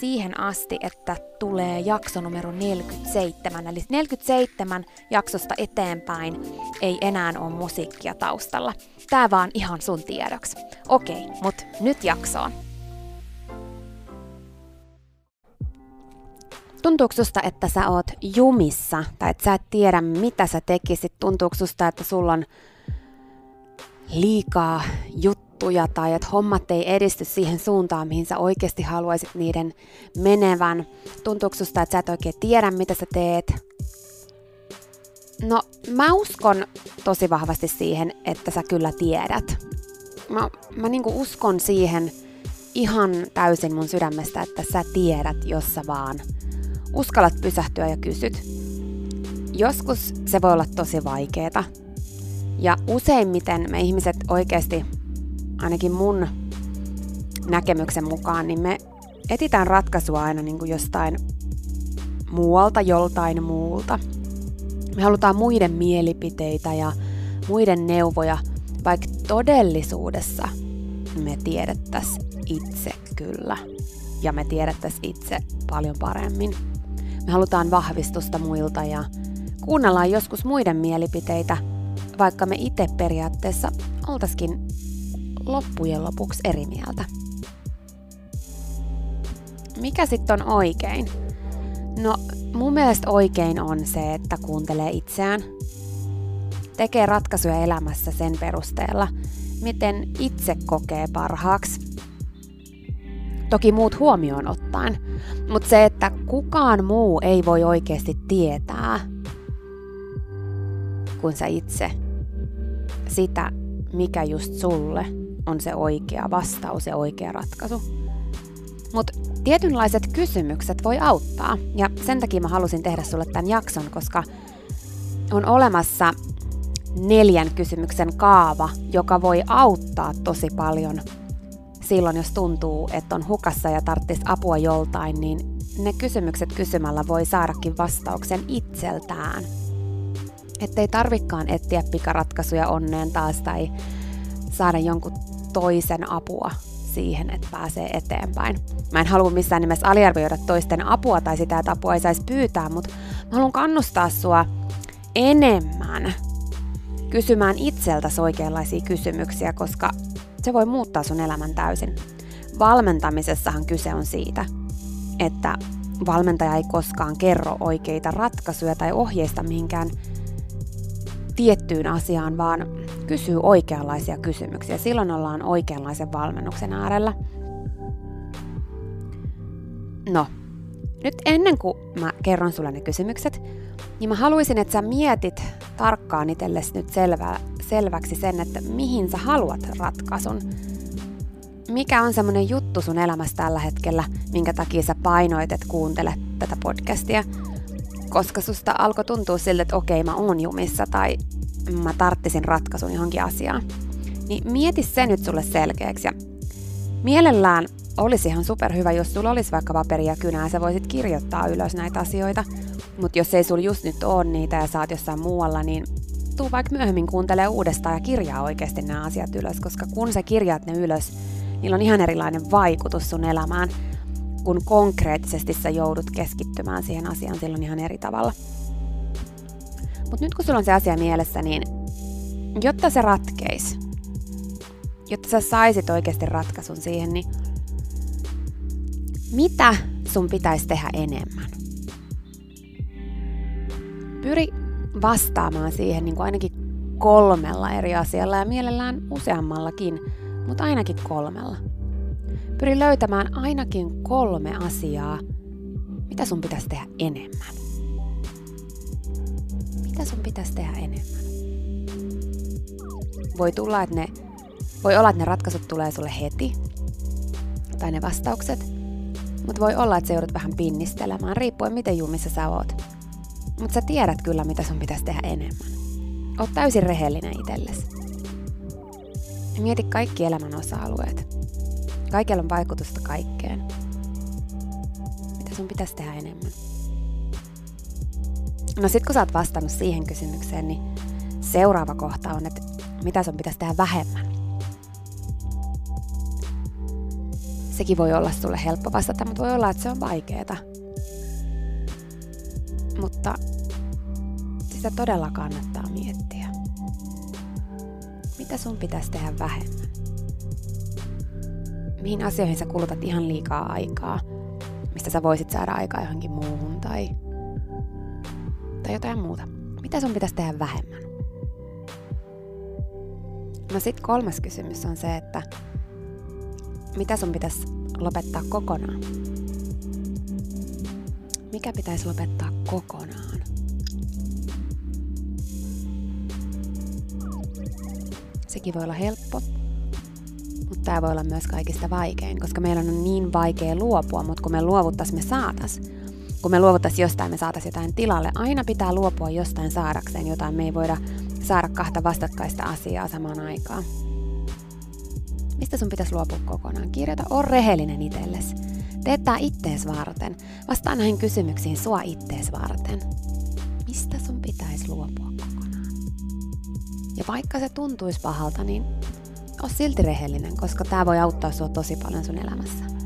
siihen asti, että tulee jakso numero 47. Eli 47 jaksosta eteenpäin ei enää ole musiikkia taustalla. Tää vaan ihan sun tiedoksi. Okei, mut nyt jaksoon. Tuntuuko susta, että sä oot jumissa, tai että sä et tiedä, mitä sä tekisit? Tuntuuko susta, että sulla on liikaa juttuja? Juttuja tai että hommat ei edisty siihen suuntaan, mihin sä oikeasti haluaisit niiden menevän. Tuntuuko susta, että sä et oikein tiedä, mitä sä teet? No, mä uskon tosi vahvasti siihen, että sä kyllä tiedät. Mä, mä niinku uskon siihen ihan täysin mun sydämestä, että sä tiedät, jos sä vaan uskallat pysähtyä ja kysyt. Joskus se voi olla tosi vaikeeta. Ja useimmiten me ihmiset oikeasti ainakin mun näkemyksen mukaan, niin me etitään ratkaisua aina niin kuin jostain muualta, joltain muulta. Me halutaan muiden mielipiteitä ja muiden neuvoja, vaikka todellisuudessa me tiedettäisiin itse kyllä. Ja me tiedettäisiin itse paljon paremmin. Me halutaan vahvistusta muilta ja kuunnellaan joskus muiden mielipiteitä, vaikka me itse periaatteessa oltaisikin loppujen lopuksi eri mieltä. Mikä sitten on oikein? No, mun mielestä oikein on se, että kuuntelee itseään. Tekee ratkaisuja elämässä sen perusteella, miten itse kokee parhaaksi. Toki muut huomioon ottaen, mutta se, että kukaan muu ei voi oikeasti tietää kuin sä itse sitä, mikä just sulle on se oikea vastaus ja oikea ratkaisu. Mutta tietynlaiset kysymykset voi auttaa, ja sen takia mä halusin tehdä sulle tämän jakson, koska on olemassa neljän kysymyksen kaava, joka voi auttaa tosi paljon silloin, jos tuntuu, että on hukassa ja tarvitsisi apua joltain, niin ne kysymykset kysymällä voi saadakin vastauksen itseltään. Että ei tarvikkaan etsiä pikaratkaisuja onneen taas tai saada jonkun toisen apua siihen, että pääsee eteenpäin. Mä en halua missään nimessä aliarvioida toisten apua tai sitä, että apua ei saisi pyytää, mutta mä haluan kannustaa sua enemmän kysymään itseltä oikeanlaisia kysymyksiä, koska se voi muuttaa sun elämän täysin. Valmentamisessahan kyse on siitä, että valmentaja ei koskaan kerro oikeita ratkaisuja tai ohjeista mihinkään tiettyyn asiaan, vaan kysyy oikeanlaisia kysymyksiä. Silloin ollaan oikeanlaisen valmennuksen äärellä. No, nyt ennen kuin mä kerron sulle ne kysymykset, niin mä haluaisin, että sä mietit tarkkaan itsellesi nyt selvä, selväksi sen, että mihin sä haluat ratkaisun. Mikä on semmonen juttu sun elämässä tällä hetkellä, minkä takia sä painoit, että kuuntele tätä podcastia. Koska susta alkoi tuntua siltä, että okei, mä oon jumissa tai mä tarttisin ratkaisun johonkin asiaan. Niin mieti se nyt sulle selkeäksi ja mielellään olisi ihan superhyvä, jos sulla olisi vaikka paperia ja kynää, sä voisit kirjoittaa ylös näitä asioita. Mutta jos ei sulla just nyt ole niitä ja saat jossain muualla, niin tuu vaikka myöhemmin kuuntelee uudestaan ja kirjaa oikeasti nämä asiat ylös, koska kun sä kirjaat ne ylös, niillä on ihan erilainen vaikutus sun elämään, kun konkreettisesti sä joudut keskittymään siihen asiaan silloin ihan eri tavalla. Mutta nyt kun sulla on se asia mielessä, niin jotta se ratkeisi, jotta sä saisit oikeasti ratkaisun siihen, niin mitä sun pitäisi tehdä enemmän? Pyri vastaamaan siihen niin kuin ainakin kolmella eri asialla ja mielellään useammallakin, mutta ainakin kolmella. Pyri löytämään ainakin kolme asiaa, mitä sun pitäisi tehdä enemmän. Mitä sun pitäisi tehdä enemmän? Voi tulla, että ne, voi olla, että ne ratkaisut tulee sulle heti, tai ne vastaukset, mutta voi olla, että sä joudut vähän pinnistelemään, riippuen miten jumissa sä oot. Mutta sä tiedät kyllä, mitä sun pitäisi tehdä enemmän. Oot täysin rehellinen itsellesi. Mieti kaikki elämän osa-alueet. Kaikella on vaikutusta kaikkeen. Mitä sun pitäisi tehdä enemmän? No sit kun sä oot vastannut siihen kysymykseen, niin seuraava kohta on, että mitä sun pitäisi tehdä vähemmän. Sekin voi olla sulle helppo vastata, mutta voi olla, että se on vaikeeta. Mutta sitä todella kannattaa miettiä. Mitä sun pitäisi tehdä vähemmän? Mihin asioihin sä kulutat ihan liikaa aikaa, mistä sä voisit saada aikaa johonkin muuhun tai, tai jotain muuta? Mitä sun pitäisi tehdä vähemmän? No sit kolmas kysymys on se, että mitä sun pitäisi lopettaa kokonaan? Mikä pitäisi lopettaa kokonaan? Sekin voi olla helppo, mutta tämä voi olla myös kaikista vaikein, koska meillä on niin vaikea luopua, mutta kun me luovuttaisiin, me saatas. Kun me luovuttaisiin jostain, me saataisiin jotain tilalle. Aina pitää luopua jostain saadakseen jotain. Me ei voida saada kahta vastakkaista asiaa samaan aikaan. Mistä sun pitäisi luopua kokonaan? Kirjoita, on rehellinen itsellesi. Tee tää ittees varten. Vastaa näihin kysymyksiin sua ittees varten. Mistä sun pitäisi luopua kokonaan? Ja vaikka se tuntuisi pahalta, niin oo silti rehellinen, koska tämä voi auttaa sua tosi paljon sun elämässä.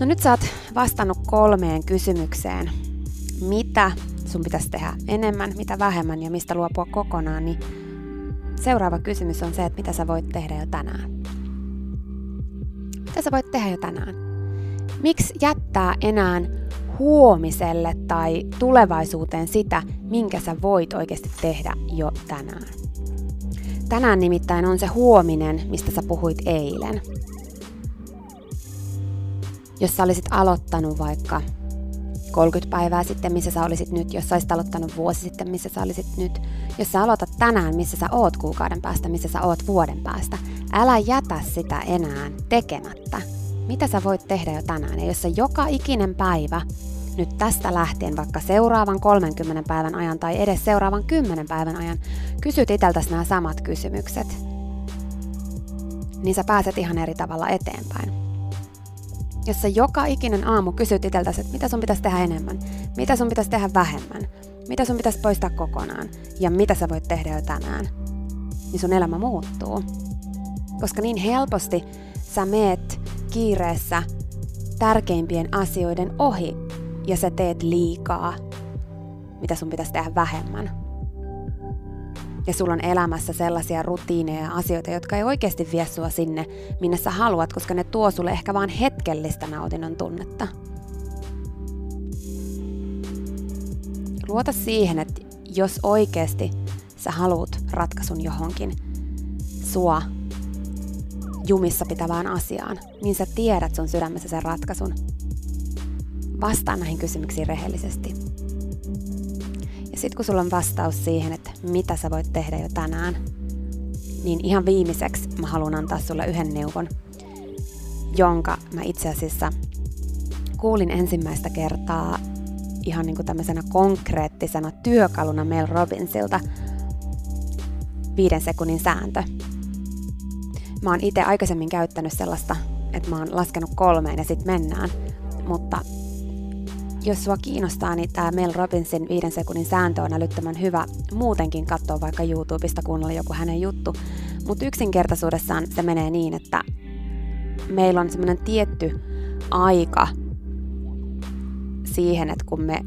No nyt sä oot vastannut kolmeen kysymykseen. Mitä sun pitäisi tehdä enemmän, mitä vähemmän ja mistä luopua kokonaan, niin seuraava kysymys on se, että mitä sä voit tehdä jo tänään. Mitä sä voit tehdä jo tänään? Miksi jättää enää huomiselle tai tulevaisuuteen sitä, minkä sä voit oikeasti tehdä jo tänään? Tänään nimittäin on se huominen, mistä sä puhuit eilen. Jos sä olisit aloittanut vaikka 30 päivää sitten, missä sä olisit nyt, jos sä olisit aloittanut vuosi sitten, missä sä olisit nyt, jos sä aloitat tänään, missä sä oot kuukauden päästä, missä sä oot vuoden päästä, älä jätä sitä enää tekemättä. Mitä sä voit tehdä jo tänään? Ja jos sä joka ikinen päivä nyt tästä lähtien vaikka seuraavan 30 päivän ajan tai edes seuraavan 10 päivän ajan kysyt itseltäsi nämä samat kysymykset, niin sä pääset ihan eri tavalla eteenpäin. Jos sä joka ikinen aamu kysyt itseltäsi, että mitä sun pitäisi tehdä enemmän, mitä sun pitäisi tehdä vähemmän, mitä sun pitäisi poistaa kokonaan ja mitä sä voit tehdä jo tänään, niin sun elämä muuttuu. Koska niin helposti sä meet kiireessä tärkeimpien asioiden ohi ja sä teet liikaa, mitä sun pitäisi tehdä vähemmän. Ja sulla on elämässä sellaisia rutiineja ja asioita, jotka ei oikeasti vie sua sinne, minne sä haluat, koska ne tuo sulle ehkä vaan hetkellistä nautinnon tunnetta. Luota siihen, että jos oikeasti sä haluat ratkaisun johonkin sua jumissa pitävään asiaan, niin sä tiedät sun sydämessä sen ratkaisun. Vastaa näihin kysymyksiin rehellisesti. Ja sit kun sulla on vastaus siihen, että mitä sä voit tehdä jo tänään, niin ihan viimeiseksi mä haluan antaa sulle yhden neuvon, jonka mä itse asiassa kuulin ensimmäistä kertaa ihan niin kuin tämmöisenä konkreettisena työkaluna Mel Robbinsilta, viiden sekunnin sääntö. Mä oon itse aikaisemmin käyttänyt sellaista, että mä oon laskenut kolmeen ja sitten mennään, mutta jos sua kiinnostaa, niin tämä Mel Robbinsin viiden sekunnin sääntö on älyttömän hyvä muutenkin katsoa vaikka YouTubesta kuunnella joku hänen juttu. Mutta yksinkertaisuudessaan se menee niin, että meillä on semmoinen tietty aika siihen, että kun me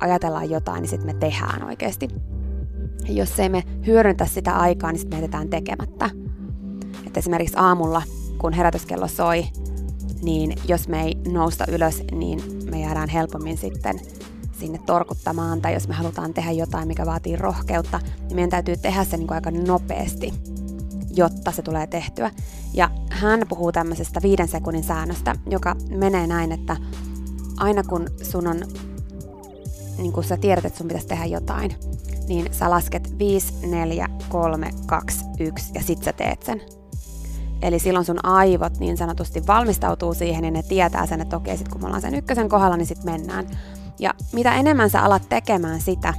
ajatellaan jotain, niin sitten me tehdään oikeasti. Ja jos ei me hyödyntä sitä aikaa, niin sitten me jätetään tekemättä. Et esimerkiksi aamulla, kun herätyskello soi, niin jos me ei nousta ylös, niin me jäädään helpommin sitten sinne torkuttamaan, tai jos me halutaan tehdä jotain, mikä vaatii rohkeutta, niin meidän täytyy tehdä se niin kuin aika nopeasti, jotta se tulee tehtyä. Ja hän puhuu tämmöisestä viiden sekunnin säännöstä, joka menee näin, että aina kun sun on, niin kun sä tiedät, että sun pitäisi tehdä jotain, niin sä lasket 5, 4, 3, 2, 1 ja sit sä teet sen. Eli silloin sun aivot niin sanotusti valmistautuu siihen ja ne tietää sen, että okei, sit kun me ollaan sen ykkösen kohdalla, niin sit mennään. Ja mitä enemmän sä alat tekemään sitä,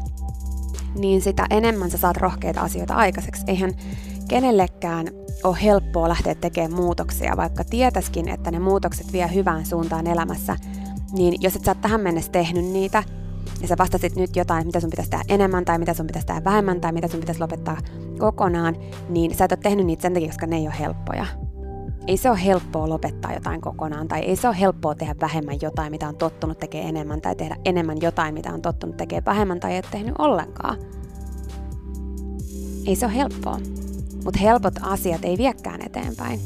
niin sitä enemmän sä saat rohkeita asioita aikaiseksi. Eihän kenellekään ole helppoa lähteä tekemään muutoksia, vaikka tietäskin, että ne muutokset vie hyvään suuntaan elämässä, niin jos et sä tähän mennessä tehnyt niitä, ja sä vastasit nyt jotain, mitä sun pitäisi tehdä enemmän, tai mitä sun pitäisi tehdä vähemmän, tai mitä sun pitäisi lopettaa kokonaan, niin sä et ole tehnyt niitä sen takia, koska ne ei ole helppoja. Ei se ole helppoa lopettaa jotain kokonaan, tai ei se ole helppoa tehdä vähemmän jotain, mitä on tottunut tekemään enemmän, tai tehdä enemmän jotain, mitä on tottunut tekemään vähemmän, tai et tehnyt ollenkaan. Ei se ole helppoa. Mutta helpot asiat ei viekään eteenpäin.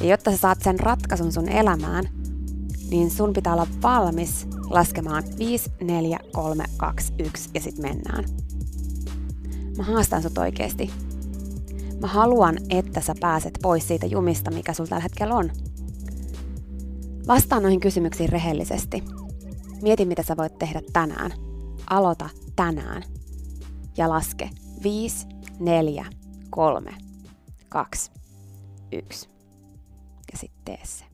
Ja jotta sä saat sen ratkaisun sun elämään, niin sun pitää olla valmis laskemaan 5, 4, 3, 2, 1 ja sitten mennään. Mä haastan sut oikeesti. Mä haluan, että sä pääset pois siitä jumista, mikä sulla tällä hetkellä on. Vastaa noihin kysymyksiin rehellisesti. Mieti, mitä sä voit tehdä tänään. Aloita tänään. Ja laske 5, 4, 3, 2, 1. Ja sitten tee se.